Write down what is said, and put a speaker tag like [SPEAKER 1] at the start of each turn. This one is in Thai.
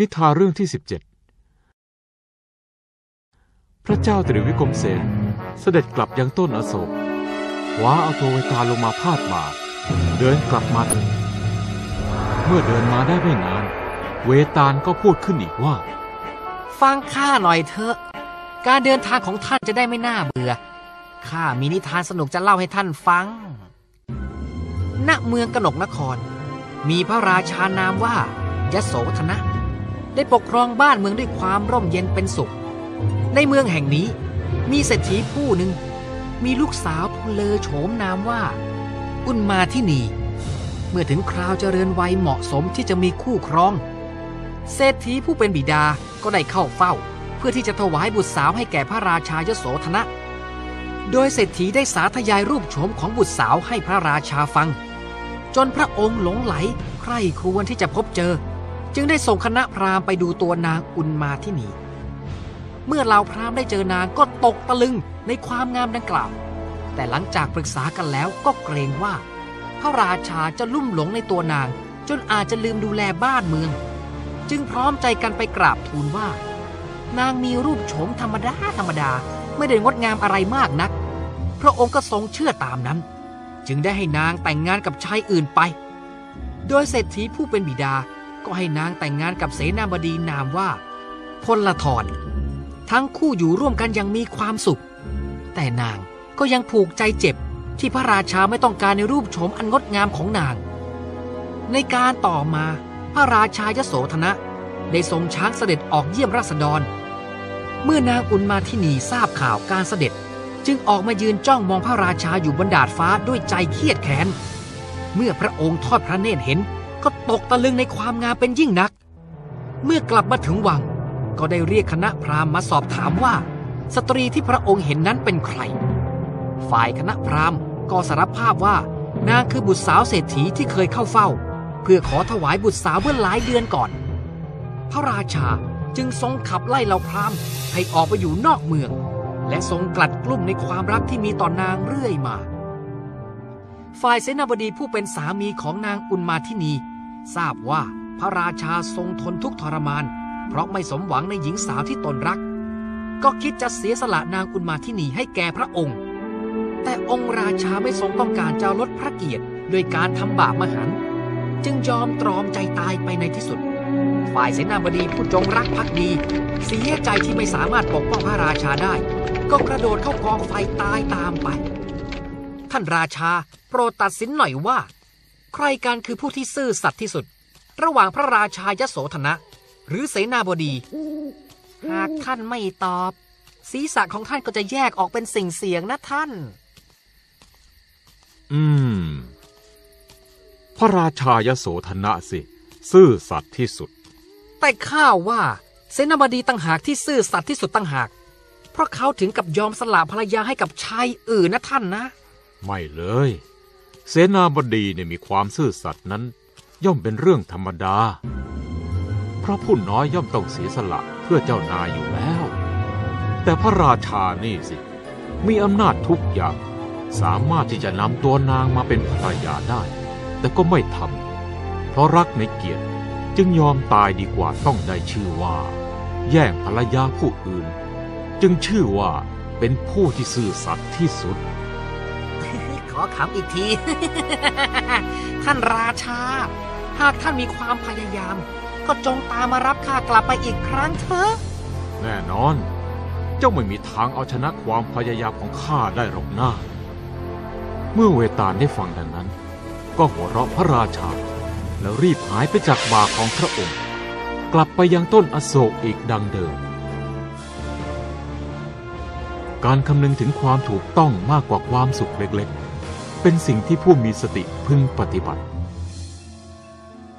[SPEAKER 1] นิทานเรื่องที่ 17 พระเจ้าตรีวิกรมเสนเสด็จกลับยังต้นอโศกคว้าเอาตัวเวตาลงมาพาดบ่าเดินกลับมาถึงเมื่อเดินมาได้ไม่นาน เวตาลก็พูดขึ้นอีกว่า
[SPEAKER 2] ฟังข้าหน่อยเถอะ การเดินทางของท่านจะได้ไม่น่าเบื่อข้ามีนิทานสนุกจะเล่าให้ท่านฟัง ณ เมืองกนกนคร มีพระราชานามว่ายโสธนะ ได้ปกครองบ้านเมืองด้วยความร่มเย็นเป็นสุข ในเมืองแห่งนี้มีเศรษฐีผู้หนึ่ง มีลูกสาวผู้เลอโฉมนามว่า อุนมาที่นีเมื่อถึงคราวเจริญวัยเหมาะสมที่จะมีคู่ครอง เศรษฐีผู้เป็นบิดาก็ได้เข้าเฝ้า เพื่อที่จะถวายบุตรสาวให้แก่พระราชายโสธนะ โดยเศรษฐีได้สาธยายรูปโฉมของบุตรสาวให้พระราชาฟัง จนพระองค์หลงไหลใคร่ครวญที่จะพบเจอ จึงได้ส่งคณะพราหมณ์ไปดูตัวนางอุนมาที่นี่เมื่อเหล่าพราหมณ์ได้เจอนางก็ตกตะลึงในความงามดังกล่าว แต่หลังจากปรึกษากันแล้วก็เกรงว่า พระราชาจะลุ่มหลงในตัวนาง จนอาจจะลืมดูแลบ้านเมือง จึงพร้อมใจกันไปกราบทูลว่า นางมีรูปโฉมธรรมดาธรรมดาไม่ได้งดงามอะไรมากนัก พระองค์ก็ทรงเชื่อตามนั้น จึงได้ให้นางแต่งงานกับชายอื่นไป โดยเศรษฐีผู้เป็นบิดา ก็ให้นางแต่งงานกับเสนาบดีนามว่าพลทรทั้งคู่อยู่ร่วมกันอย่างมีความสุข แต่นางก็ยังผูกใจเจ็บที่พระราชาไม่ต้องการในรูปโฉมอันงดงามของนาง ในการต่อมาพระราชายโสธนะ ได้ทรงช้างเสด็จออกเยี่ยมราษฎร เมื่อนางอุนมาทินีทราบข่าวการเสด็จ จึงออกมายืนจ้องมองพระราชาอยู่บนดาดฟ้าด้วยใจเครียดแค้น เมื่อพระองค์ทอดพระเนตรเห็น ก็ตกตะลึงในความงามเป็นยิ่งนัก เมื่อกลับมาถึงวัง ก็ได้เรียกคณะพราหมณ์มาสอบถามว่า สตรีที่พระองค์เห็นนั้นเป็นใคร ฝ่ายคณะพราหมณ์ก็สารภาพว่านางคือบุตรสาวเศรษฐีที่เคยเข้าเฝ้า เพื่อขอถวายบุตรสาวเมื่อหลายเดือนก่อน พระราชาจึงทรงขับไล่เหล่าพราหมณ์ให้ออกไปอยู่นอกเมือง และทรงกลัดกลุ้มในความรักที่มีต่อนางเรื่อยมา ฝ่ายเสนาบดีผู้เป็นสามีของนางอุนมาทินี ทราบว่าพระราชาทรงทนทุกทรมาน เพราะไม่สมหวังในหญิงสาวที่ตนรัก ก็คิดจะเสียสละนางอุนมาทินีให้แก่พระองค์ แต่องค์ราชาไม่ทรงต้องการจะลดพระเกียรติด้วยการทำบาปมหัน จึงยอมตรอมใจตายไปในที่สุด ฝ่ายเสนาบดีผู้จงรักภักดี เสียใจที่ไม่สามารถปกป้องพระราชาได้ ก็กระโดดเข้ากองไฟตายตามไป ท่านราชาโปรดตัดสินหน่อยว่า ใครกันคือผู้ที่ซื่อสัตย์ที่สุด ระหว่างพระราชายโสธนะ หรือเสนาบดี หากท่านไม่ตอบ ศีรษะของท่านก็จะแยกออกเป็นสิ่งเสียงนะท่าน
[SPEAKER 1] อืม พระราชายโสธนะสิ ซื่อสัตย์ที่สุด
[SPEAKER 2] แต่ข้าว่า เสนาบดีตั้งหากที่ซื่อสัตย์ที่สุดตั้งหาก เพราะเขาถึงกับยอมสละภรรยาให้กับชายอื่นนะท่านนะ
[SPEAKER 1] ไม่เลย เสนาบดีเนี่ยมีความซื่อสัตย์นั้น ย่อมเป็นเรื่องธรรมดา เพราะผู้น้อยย่อมต้องเสียสละเพื่อเจ้านายอยู่แล้ว แต่พระราชานี่สิ มีอำนาจทุกอย่าง สามารถที่จะนำตัวนางมาเป็นภรรยาได้ แต่ก็ไม่ทำเพราะรักในเกียรติจึงยอมตายดีกว่าต้องได้ชื่อว่า แย่งภรรยาผู้อื่น จึงชื่อว่าเป็นผู้ที่ซื่อสัตย์ที่สุด
[SPEAKER 2] ขำอีกที ท่านราชา หากท่านมีความพยายาม ก็จงตามมารับข้ากลับไปอีกครั้งเถอะ
[SPEAKER 1] แน่นอน เจ้าไม่มีทางเอาชนะความพยายามของข้าได้หรอกหนะเมื่อเวตาลได้ฟังดังนั้น ก็หัวเราะพระราชา แล้วรีบหายไปจากบ่าของพระองค์ กลับไปยังต้นอโศกอีกดังเดิมการคำนึงถึงความถูกต้องมากกว่าความสุขเล็กๆ เป็นสิ่งที่ผู้มีสติพึงปฏิบัติ